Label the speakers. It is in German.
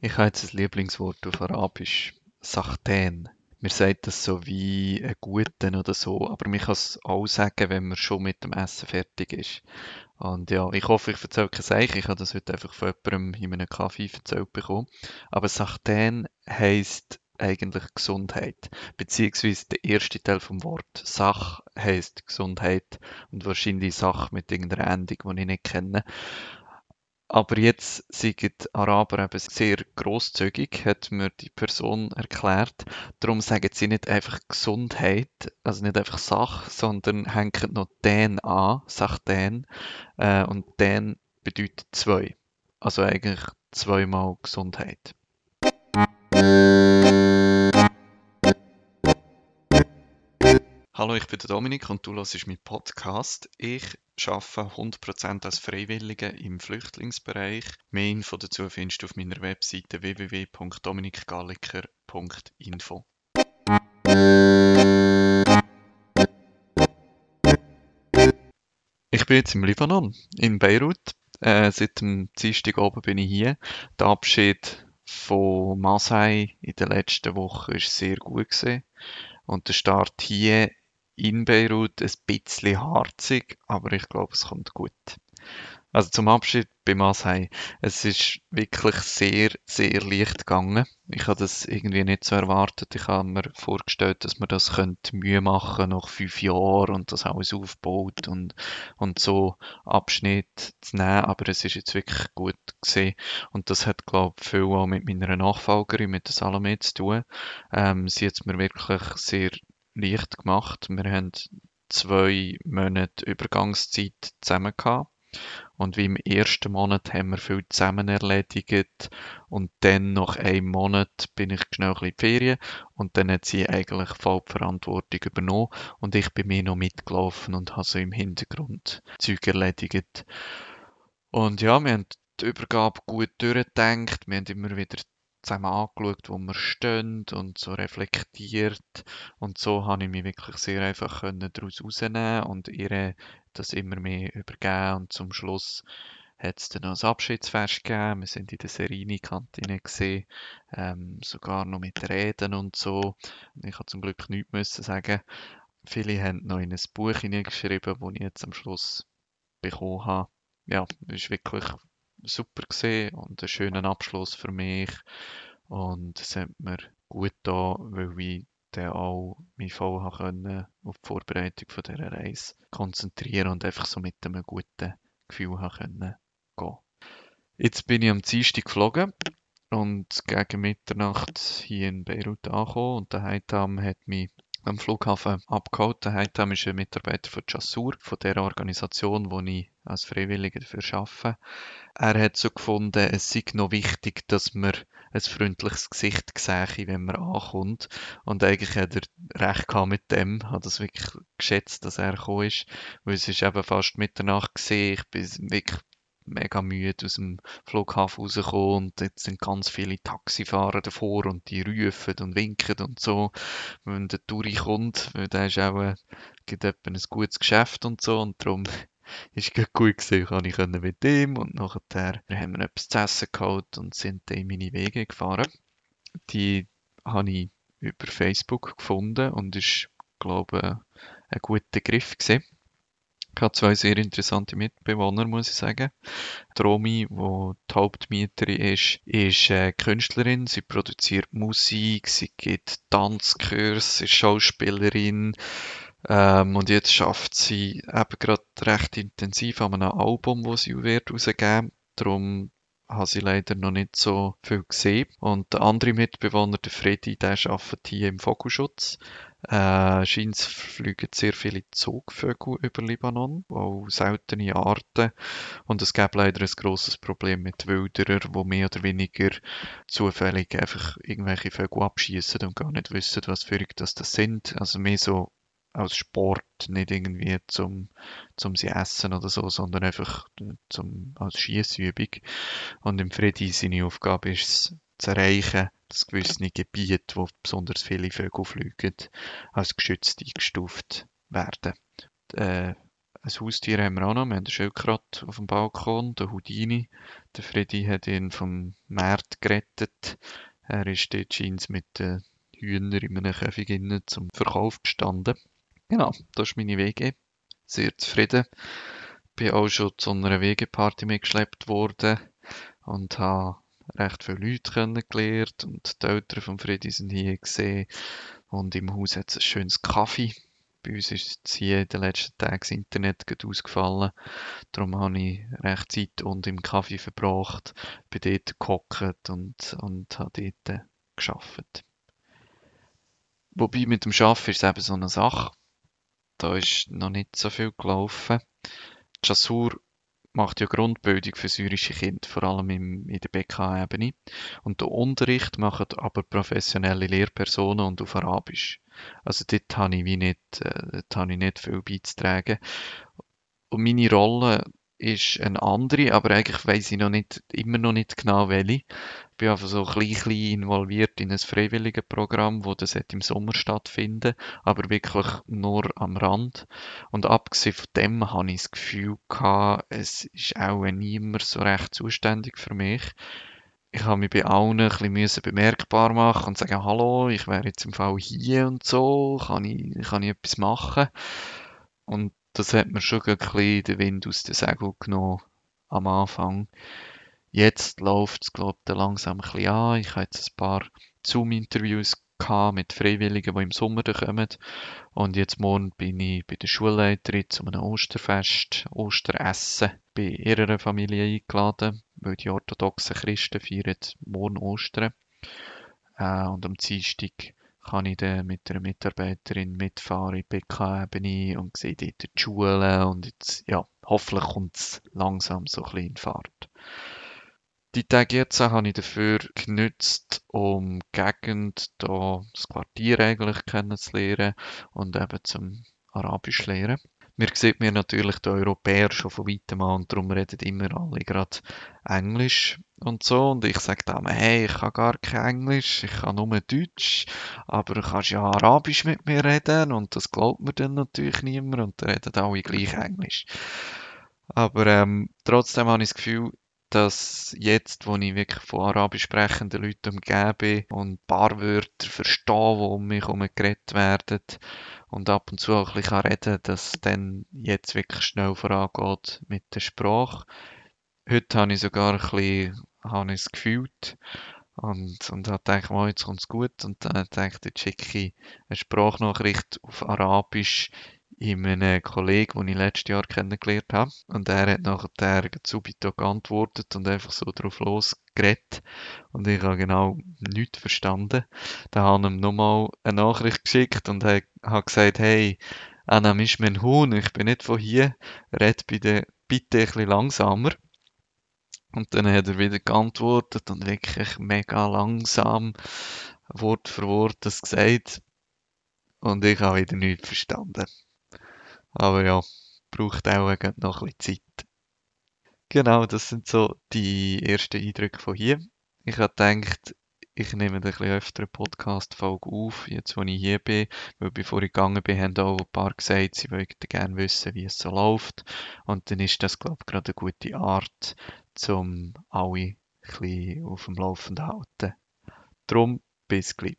Speaker 1: Ich habe jetzt ein Lieblingswort auf Arabisch. Sachten. Mir sagt das so wie ein Guten oder so, aber man kann es auch sagen, wenn man schon mit dem Essen fertig ist. Und ja, ich hoffe, ich erzähle kein Seich. Ich habe das heute einfach von jemandem in einem Kaffee erzählt bekommen. Aber Sachten heisst eigentlich Gesundheit. Beziehungsweise der erste Teil vom Wort Sach heisst Gesundheit und wahrscheinlich Sach mit irgendeiner Endung, die ich nicht kenne. Aber jetzt sind die Araber eben sehr großzügig, hat mir die Person erklärt. Darum sagen sie nicht einfach Gesundheit, also nicht einfach Sach, sondern hängen noch den an, Sach den. Äh, und den bedeutet zwei. Also eigentlich zweimal Gesundheit. Hallo, ich bin der Dominik und du hörst meinen Podcast. Ich arbeite 100% als Freiwillige im Flüchtlingsbereich. Mehr Info dazu findest du auf meiner Webseite www.dominikgalliker.info. Ich bin jetzt im Libanon, in Beirut. Äh, seit dem Dienstag oben bin ich hier. Der Abschied von Masai in der letzten Woche war sehr gut. Gewesen. Und der Start hier in Beirut ein bisschen harzig, aber ich glaube, es kommt gut. Also zum Abschied bei Masai. Es ist wirklich sehr, sehr leicht gegangen. Ich habe das irgendwie nicht so erwartet. Ich habe mir vorgestellt, dass man das könnte Mühe machen nach fünf Jahren und das alles aufbaut und, und so Abschnitt zu nehmen. Aber es ist jetzt wirklich gut gesehen. Und das hat, glaube ich, viel auch mit meiner Nachfolgerin, mit der Salome zu tun. Ähm, sie hat es mir wirklich sehr leicht gemacht. Wir haben zwei Monate Übergangszeit zusammen gehabt. Und wie im ersten Monat haben wir viel zusammen erledigt. Und dann nach einem Monat bin ich schnell in die Ferien. Und dann hat sie eigentlich voll die Verantwortung übernommen. Und ich bin mir noch mitgelaufen und habe so im Hintergrund Zeug erledigt. Und ja, wir haben die Übergabe gut durchgedacht. Wir haben immer wieder zusammen angeschaut, wo wir stehen und so reflektiert. Und so habe ich mich wirklich sehr einfach daraus rausnehmen und ihr das immer mehr übergeben. Und zum Schluss hat es dann noch ein Abschiedsfest gegeben. Wir sind in der Serini-Kantine gesehen, ähm, sogar noch mit Reden und so. Ich habe zum Glück nichts müssen sagen. Viele haben noch in ein Buch hineingeschrieben, das ich jetzt am Schluss bekommen habe. Ja, war wirklich super gesehen und einen schönen Abschluss für mich. Und es hat mir gut da, weil ich dann auch mich voll können auf die Vorbereitung von dieser Reise konzentrieren und einfach so mit einem guten Gefühl können gehen. Jetzt bin ich am Dienstag geflogen und gegen Mitternacht hier in Beirut angekommen und der Heitam hat mich am Flughafen abgeholt. Der Heitam ist ein Mitarbeiter von Jassur, von der Organisation, wo ich als Freiwilliger dafür arbeite. Er hat so gefunden, es sei noch wichtig, dass man ein freundliches Gesicht sehe, wenn man ankommt. Und eigentlich hat er recht gehabt mit dem, hat das wirklich geschätzt, dass er gekommen ist, weil es ist eben fast Mitternacht gesehen. Ich bin wirklich mega müde aus dem Flughafen rausgekommen und jetzt sind ganz viele Taxifahrer davor und die rufen und winken und so, wenn der Touri kommt, weil der ist auch, äh, gibt ein gutes Geschäft und so und darum ist es gut gewesen, kann ich mit ihm und nachher haben wir etwas zu essen geholt und sind dann in meine Wege gefahren. Die habe ich über Facebook gefunden und ist, glaube ich, ein guter Griff gewesen. Ich habe zwei sehr interessante Mitbewohner, muss ich sagen. Die Romy, die die Hauptmieterin ist, ist äh, Künstlerin. Sie produziert Musik, sie gibt Tanzkurs, sie ist Schauspielerin. Ähm, und jetzt schafft sie eben gerade recht intensiv an einem Album, das sie wird rausgeben. Darum habe sie leider noch nicht so viel gesehen. Und der andere Mitbewohner, der Freddy, der arbeitet hier im Vogelschutz. Äh, scheint fliegen sehr viele Zugvögel über Libanon, auch seltene Arten. Und es gibt leider ein grosses Problem mit Wilderern, die mehr oder weniger zufällig einfach irgendwelche Vögel abschießen und gar nicht wissen, was für das, das sind. Also mehr so als Sport, nicht irgendwie zum, zum sie essen oder so, sondern einfach zum, als Schießübung. Und im Freddy seine Aufgabe ist es, zu erreichen, dass gewisse Gebiete, wo besonders viele Vögel fliegen, als geschützt eingestuft werden. Äh, ein Haustier haben wir auch noch. Wir haben einen Schildkröte auf dem Balkon, den Houdini. Der Freddy hat ihn vom Markt gerettet. Er ist dort scheint mit den Hühnern in einem Käfig zum Verkauf gestanden. Genau, das ist meine WG. Sehr zufrieden. Bin auch schon zu einer WG-Party mitgeschleppt worden und habe recht viele Leute kennengelernt und die Eltern von Freddy sind hier gesehen und im Haus hat es ein schönes Kaffee. Bei uns ist hier in den letzten Tagen das Internet ausgefallen. Darum habe ich recht Zeit und im Kaffee verbracht, bin dort gehockt und, und habe dort geschafft. Wobei mit dem Arbeiten ist es eben so eine Sache. Da ist noch nicht so viel gelaufen. Chassur macht ja Grundbildung für syrische Kinder, vor allem im, in der BK-Ebene. Und den Unterricht machen aber professionelle Lehrpersonen und auf Arabisch. Also dort habe ich, wie nicht, äh, dort habe ich nicht viel beizutragen. Und meine Rolle ist eine andere, aber eigentlich weiß ich noch nicht, immer noch nicht genau welche. Ich bin einfach so ein bisschen involviert in ein freiwilliges Programm, wo das im Sommer stattfinden, aber wirklich nur am Rand. Und abgesehen von dem habe ich das Gefühl gehabt, es ist auch niemand so recht zuständig für mich. Ich habe mich bei allen ein bisschen bemerkbar machen und sagen, hallo, ich wäre jetzt im Fall hier und so, kann ich, kann ich etwas machen? Und das hat mir schon ein bisschen den Wind aus den Segeln genommen am Anfang. Jetzt läuft es, glaube ich, langsam ein bisschen an. Ich habe jetzt ein paar Zoom-Interviews mit Freiwilligen, die im Sommer kommen. Und jetzt morgen bin ich bei der Schulleiterin zu einem Osterfest, Osteressen, bei ihrer Familie eingeladen, weil die orthodoxen Christen feiern morgen Ostern. Äh, und am Dienstag kann ich dann mit einer Mitarbeiterin mitfahren in die BK-Ebene und sehe dort die Schulen und jetzt, ja, hoffentlich kommt es langsam so ein in Fahrt. Die Tage jetzt habe ich dafür genützt, um die Gegend, da das Quartier eigentlich kennenzulernen und eben zum Arabisch lernen. Mir sieht mir natürlich die Europäer schon von weitem an und darum reden immer alle gerade Englisch und so. Und ich sage dann, hey, ich kann gar kein Englisch, ich kann nur Deutsch, aber du kannst ja Arabisch mit mir reden und das glaubt mir dann natürlich niemand und dann reden alle gleich Englisch. Aber ähm, trotzdem habe ich das Gefühl, dass jetzt, wo ich wirklich von arabisch sprechenden Leuten umgeben bin und ein paar Wörter verstehe, die um mich herum geredet werden und ab und zu auch ein bisschen reden kann, dass dann jetzt wirklich schnell vorangeht mit der Sprache. Heute habe ich sogar ein bisschen habe ich es gefühlt und, und habe gedacht, oh, jetzt kommt es gut und dann dachte ich, jetzt schicke ich eine Sprachnachricht auf Arabisch in einem Kollegen, den ich letztes Jahr kennengelernt habe. Und er hat nachher subito geantwortet und einfach so drauf losgeredet. Und ich habe genau nichts verstanden. Dann habe ich ihm nochmal eine Nachricht geschickt und habe gesagt, hey, Anna ist mein Huhn, ich bin nicht von hier, red bitte, bitte ein bisschen langsamer. Und dann hat er wieder geantwortet und wirklich mega langsam Wort für Wort das gesagt. Und ich habe wieder nichts verstanden. Aber ja, braucht auch noch ein bisschen Zeit. Genau, das sind so die ersten Eindrücke von hier. Ich habe gedacht, ich nehme ein bisschen öfter eine Podcast-Folge auf, jetzt wo ich hier bin, weil bevor ich gegangen bin, haben auch ein paar gesagt, sie wollten gerne wissen, wie es so läuft. Und dann ist das, glaube ich, gerade eine gute Art, um alle ein bisschen auf dem Laufenden zu halten. Darum, bis gleich.